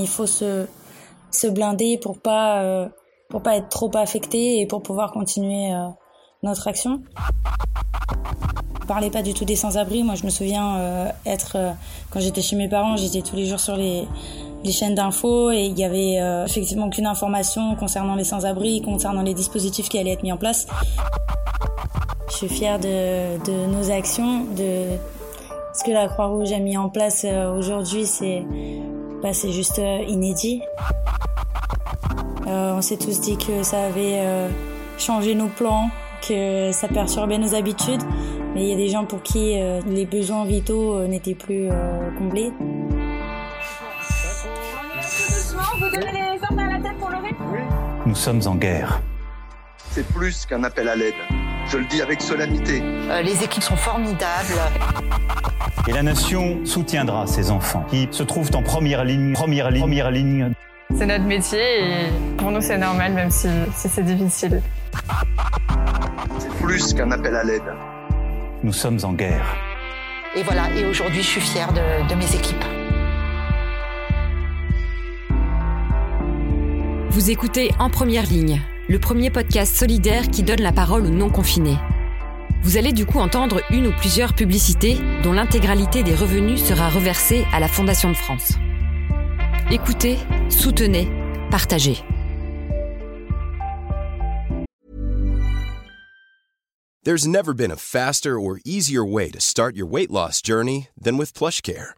Il faut se, se blinder pour pas, pour pas être trop affecté et pour pouvoir continuer notre action. On parlait pas du tout des sans-abri. Moi, je me souviens être, quand j'étais chez mes parents, j'étais tous les jours sur les, les chaînes d'infos et il y avait euh, effectivement aucune information concernant les sans-abri, concernant les dispositifs qui allaient être mis en place. Je suis fière de, de nos actions, de ce que la Croix-Rouge a mis en place euh, aujourd'hui, c'est bah, c'est juste euh, inédit. on s'est tous dit que ça avait changé nos plans, que ça perturbait nos habitudes, mais il y a des gens pour qui les besoins vitaux n'étaient plus comblés. Nous sommes en guerre. C'est plus qu'un appel à l'aide. Je le dis avec solennité. Euh, les équipes sont formidables. Et la nation soutiendra ces enfants qui se trouvent en première ligne, première ligne, première ligne. C'est notre métier et pour nous c'est normal même si, c'est difficile. C'est plus qu'un appel à l'aide. Nous sommes en guerre. Et voilà, et aujourd'hui je suis fière de mes équipes. Vous écoutez En Première Ligne, le premier podcast solidaire qui donne la parole aux non-confinés. Vous allez du coup entendre une ou plusieurs publicités dont l'intégralité des revenus sera reversée à la Fondation de France. Écoutez, soutenez, partagez. There's never been a faster or easier way to start your weight loss journey than with PlushCare.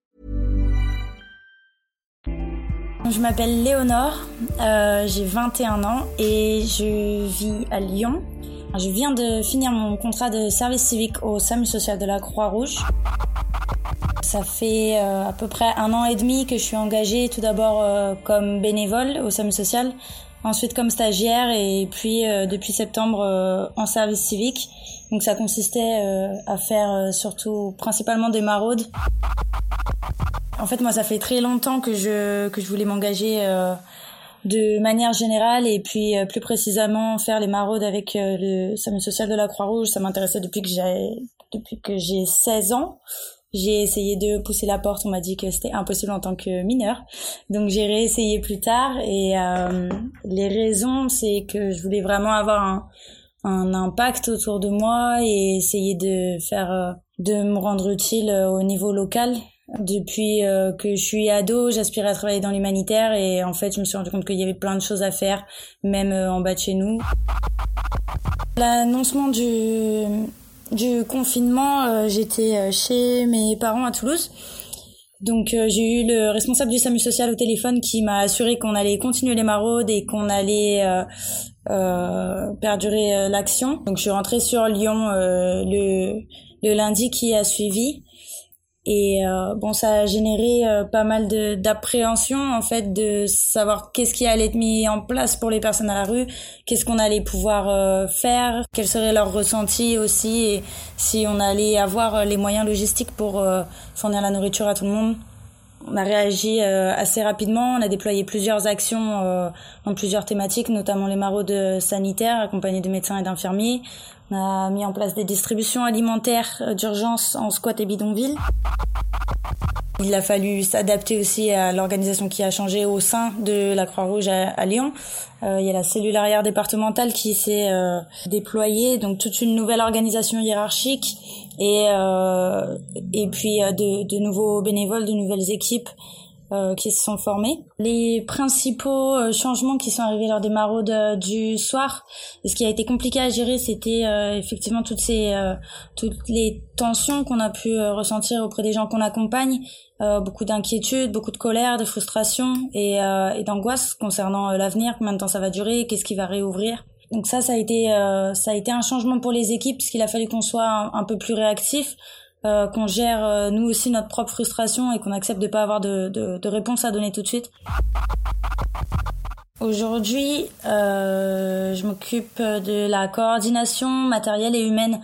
Je m'appelle Léonore, euh, j'ai 21 ans et je vis à Lyon. Je viens de finir mon contrat de service civique au SAMU social de la Croix-Rouge. Ça fait euh, à peu près un an et demi que je suis engagée tout d'abord euh, comme bénévole au SAMU social, ensuite comme stagiaire et puis depuis septembre en service civique. Donc ça consistait à faire surtout principalement des maraudes. En fait, moi, ça fait très longtemps que je que je voulais m'engager euh, de manière générale et puis euh, plus précisément faire les maraudes avec euh, le SAMU social de la Croix-Rouge. Ça m'intéressait depuis que j'ai depuis que j'ai 16 ans. J'ai essayé de pousser la porte, on m'a dit que c'était impossible en tant que mineur. Donc j'ai réessayé plus tard et les raisons c'est que je voulais vraiment avoir un, un impact autour de moi et essayer de faire de me rendre utile au niveau local depuis euh, que je suis ado, j'aspirais à travailler dans l'humanitaire et en fait, je me suis rendu compte qu'il y avait plein de choses à faire, même euh, en bas de chez nous. L'annoncement du, confinement, euh, j'étais chez mes parents à Toulouse. Donc j'ai eu le responsable du SAMU social au téléphone qui m'a assuré qu'on allait continuer les maraudes et qu'on allait perdurer l'action. Donc je suis rentrée sur Lyon le lundi qui a suivi. Et euh, bon, ça a généré euh, pas mal d'appréhension en fait de savoir qu'est-ce qui allait être mis en place pour les personnes à la rue, qu'est-ce qu'on allait pouvoir euh, faire, quel serait leur ressenti aussi, et si on allait avoir les moyens logistiques pour fournir la nourriture à tout le monde. On a réagi assez rapidement, on a déployé plusieurs actions dans plusieurs thématiques, notamment les maraudes sanitaires accompagnés de médecins et d'infirmiers. On a mis en place des distributions alimentaires euh, d'urgence en squat et bidonville. Il a fallu s'adapter aussi à l'organisation qui a changé au sein de la Croix-Rouge à, Lyon. Euh, il y a la cellule arrière départementale qui s'est euh, déployée, donc toute une nouvelle organisation hiérarchique et et puis de nouveaux bénévoles, de nouvelles équipes euh, qui se sont formés. Les principaux euh, changements qui sont arrivés lors des maraudes euh, du soir, et ce qui a été compliqué à gérer, c'était effectivement toutes ces toutes les tensions qu'on a pu ressentir auprès des gens qu'on accompagne, beaucoup d'inquiétude, beaucoup de colère, de frustration et, et d'angoisse concernant l'avenir, combien de temps ça va durer, qu'est-ce qui va réouvrir. Donc ça, ça a été ça a été un changement pour les équipes puisqu'il a fallu qu'on soit un, un peu plus réactif euh, qu'on gère euh, nous aussi notre propre frustration et qu'on accepte de pas avoir de, de, de réponse à donner tout de suite. Aujourd'hui, euh, je m'occupe de la coordination matérielle et humaine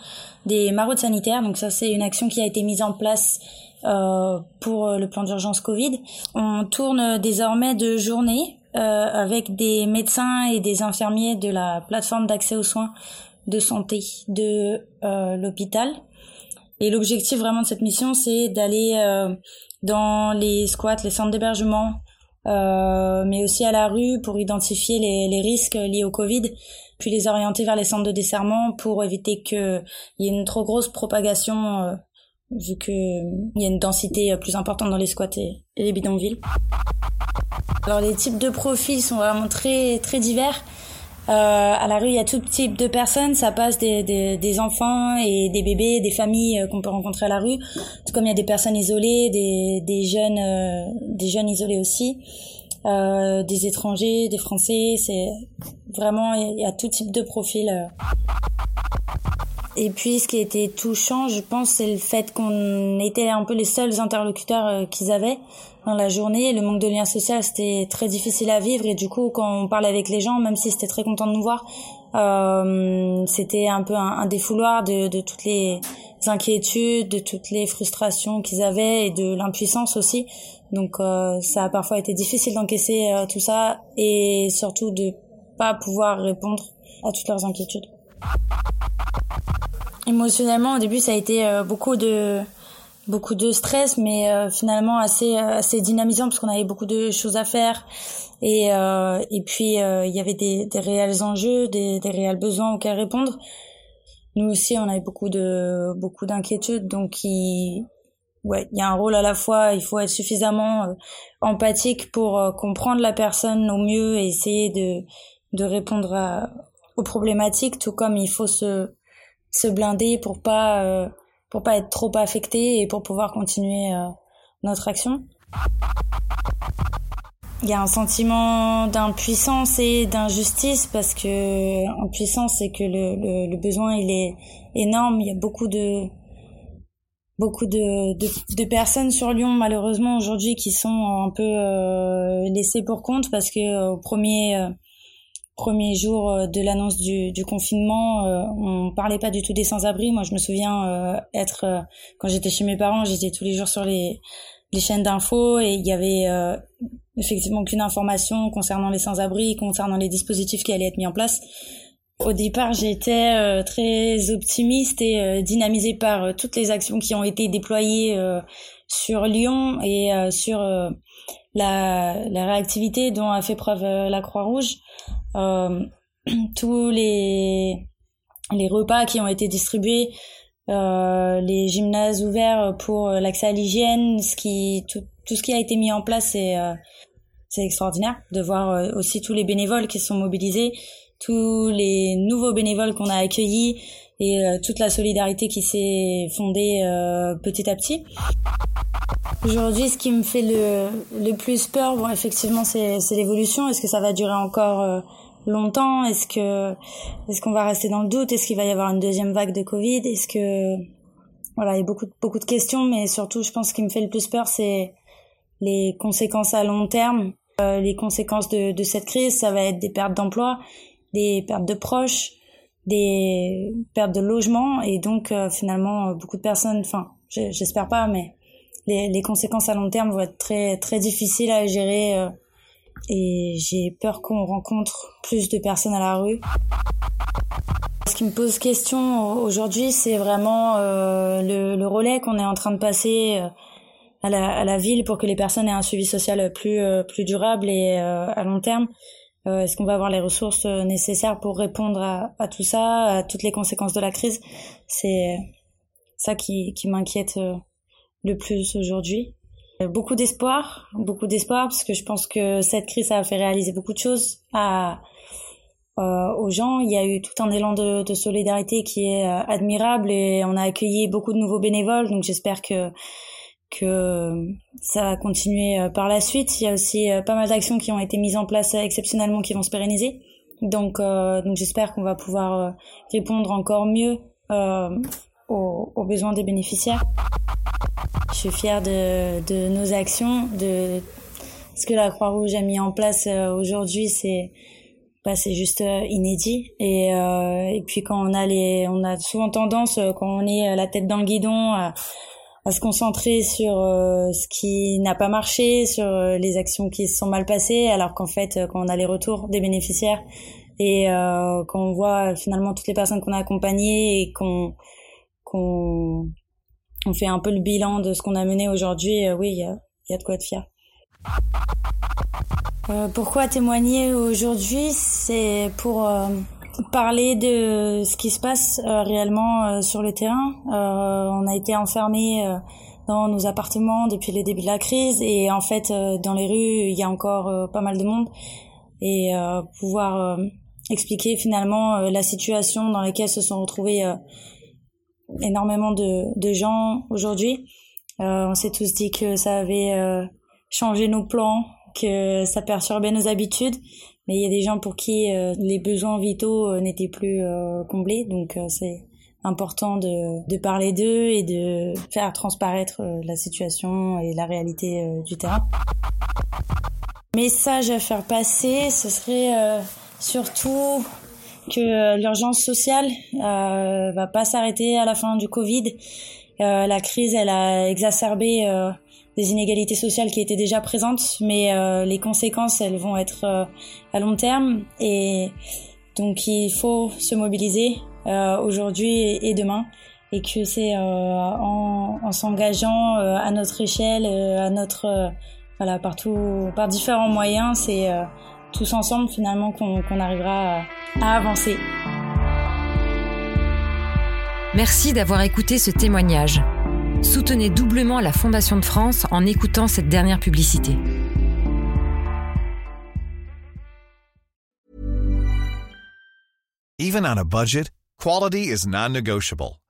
des maraudes sanitaires. Donc ça, c'est une action qui a été mise en place euh, pour le plan d'urgence Covid. On tourne désormais de journée euh, avec des médecins et des infirmiers de la plateforme d'accès aux soins de santé de euh, l'hôpital. Et l'objectif vraiment de cette mission, c'est d'aller euh, dans les squats, les centres d'hébergement, euh, mais aussi à la rue pour identifier les, risques liés au Covid, puis les orienter vers les centres de desserrement pour éviter qu'il y ait une trop grosse propagation, euh, vu qu'il y a une densité plus importante dans les squats et, et, les bidonvilles. Alors les types de profils sont vraiment très très divers. Euh, à la rue, il y a tout type de personnes. Ça passe des, des, des enfants et des bébés, des familles qu'on peut rencontrer à la rue. Tout comme il y a des personnes isolées, des, des jeunes, euh, des jeunes isolés aussi, euh, des étrangers, des Français. C'est vraiment il y, a tout type de profil. Euh. Et puis, ce qui était touchant, je pense, c'est le fait qu'on était un peu les seuls interlocuteurs euh, qu'ils avaient dans la journée. Le manque de lien social, c'était très difficile à vivre. Et du coup, quand on parlait avec les gens, même si c'était très content de nous voir, euh, c'était un peu un, défouloir de, de, toutes les inquiétudes, de toutes les frustrations qu'ils avaient et de l'impuissance aussi. Donc, euh, ça a parfois été difficile d'encaisser euh, tout ça et surtout de pas pouvoir répondre à toutes leurs inquiétudes. Émotionnellement, au début, ça a été euh, beaucoup de beaucoup de stress, mais euh, finalement assez euh, assez dynamisant parce qu'on avait beaucoup de choses à faire et et puis il y avait des, des réels enjeux, des, des réels besoins auxquels répondre. Nous aussi, on avait beaucoup de beaucoup d'inquiétudes, donc il ouais, il y a un rôle à la fois, il faut être suffisamment empathique pour comprendre la personne au mieux et essayer de de répondre à, aux problématiques, tout comme il faut se se blinder pour pas euh, pour pas être trop affecté et pour pouvoir continuer euh, notre action. Il y a un sentiment d'impuissance et d'injustice parce que impuissance c'est que le, besoin il est énorme. Il y a beaucoup de beaucoup de, personnes sur Lyon malheureusement aujourd'hui qui sont un peu euh, laissées pour compte parce que au premier euh, premier jour euh, de l'annonce du, du, confinement, euh, on parlait pas du tout des sans-abri. Moi, je me souviens euh, être euh, quand j'étais chez mes parents, j'étais tous les jours sur les, les chaînes d'infos et il y avait euh, effectivement aucune information concernant les sans-abri, concernant les dispositifs qui allaient être mis en place. Au départ, j'étais très optimiste et dynamisée par toutes les actions qui ont été déployées sur Lyon et sur la, la, réactivité dont a fait preuve la Croix-Rouge. Euh, tous les, les repas qui ont été distribués, euh, les gymnases ouverts pour l'accès à l'hygiène, ce qui, tout, tout, ce qui a été mis en place, c'est euh, c'est extraordinaire de voir euh, aussi tous les bénévoles qui sont mobilisés, tous les nouveaux bénévoles qu'on a accueillis et euh, toute la solidarité qui s'est fondée euh, petit à petit. Aujourd'hui, ce qui me fait le, le plus peur, bon, effectivement, c'est l'évolution. Est-ce que ça va durer encore longtemps Est-ce que est-ce qu'on va rester dans le doute? Est-ce qu'il va y avoir une deuxième vague de Covid? Est-ce que voilà, il y a beaucoup beaucoup de questions, mais surtout, je pense qui me fait le plus peur, c'est les conséquences à long terme. Euh, les conséquences de, de cette crise, ça va être des pertes d'emploi, des pertes de proches, des pertes de logement, et donc euh, finalement, beaucoup de personnes, enfin, j'espère pas, mais les, les conséquences à long terme vont être très très difficiles à gérer. Euh, et j'ai peur qu'on rencontre plus de personnes à la rue. Ce qui me pose question aujourd'hui, c'est vraiment euh, le, le, relais qu'on est en train de passer euh, à la, à la, ville pour que les personnes aient un suivi social plus, euh, plus durable et euh, à long terme. Euh, est-ce qu'on va avoir les ressources nécessaires pour répondre à, à, tout ça, à toutes les conséquences de la crise? C'est ça qui, qui m'inquiète le plus aujourd'hui. Beaucoup d'espoir, beaucoup d'espoir parce que je pense que cette crise a fait réaliser beaucoup de choses à, euh, aux gens. Il y a eu tout un élan de, de solidarité qui est euh, admirable et on a accueilli beaucoup de nouveaux bénévoles. Donc j'espère que que ça va continuer euh, par la suite. Il y a aussi euh, pas mal d'actions qui ont été mises en place exceptionnellement qui vont se pérenniser. Donc donc j'espère qu'on va pouvoir répondre encore mieux aux, aux besoins des bénéficiaires. Je suis fière de, de nos actions, de ce que la Croix-Rouge a mis en place aujourd'hui, c'est bah, c'est juste inédit. Et, et puis quand on a les, on a souvent tendance quand on est la tête dans le guidon à, à se concentrer sur ce qui n'a pas marché, sur les actions qui se sont mal passées, alors qu'en fait, quand on a les retours des bénéficiaires et euh, quand on voit finalement toutes les personnes qu'on a accompagnées et qu'on qu'on on fait un peu le bilan de ce qu'on a mené aujourd'hui, euh, oui, il y a, de quoi être fier. Euh, pourquoi témoigner aujourd'hui? C'est pour euh, parler de ce qui se passe réellement sur le terrain. on a été enfermés dans nos appartements depuis le début de la crise et en fait dans les rues il y a encore pas mal de monde et pouvoir expliquer finalement la situation dans laquelle se sont retrouvés énormément de, gens aujourd'hui. Euh, on s'est tous dit que ça avait euh, changé nos plans, que ça perturbait nos habitudes, mais il y a des gens pour qui euh, les besoins vitaux n'étaient plus comblés, donc c'est important de parler d'eux et de faire transparaître la situation et la réalité du terrain. Message à faire passer, ce serait surtout que euh, l'urgence sociale euh, va pas s'arrêter à la fin du Covid. Euh, la crise, elle a exacerbé euh, des inégalités sociales qui étaient déjà présentes, mais euh, les conséquences, elles vont être à long terme. Et donc, il faut se mobiliser aujourd'hui et demain et que c'est euh, en, en s'engageant euh, à notre échelle, euh, à notre voilà partout par différents moyens, c'est tous ensemble finalement qu'on qu arrivera à, à avancer. Merci d'avoir écouté ce témoignage. Soutenez doublement la Fondation de France en écoutant cette dernière publicité. Even on a budget, quality is non-negotiable.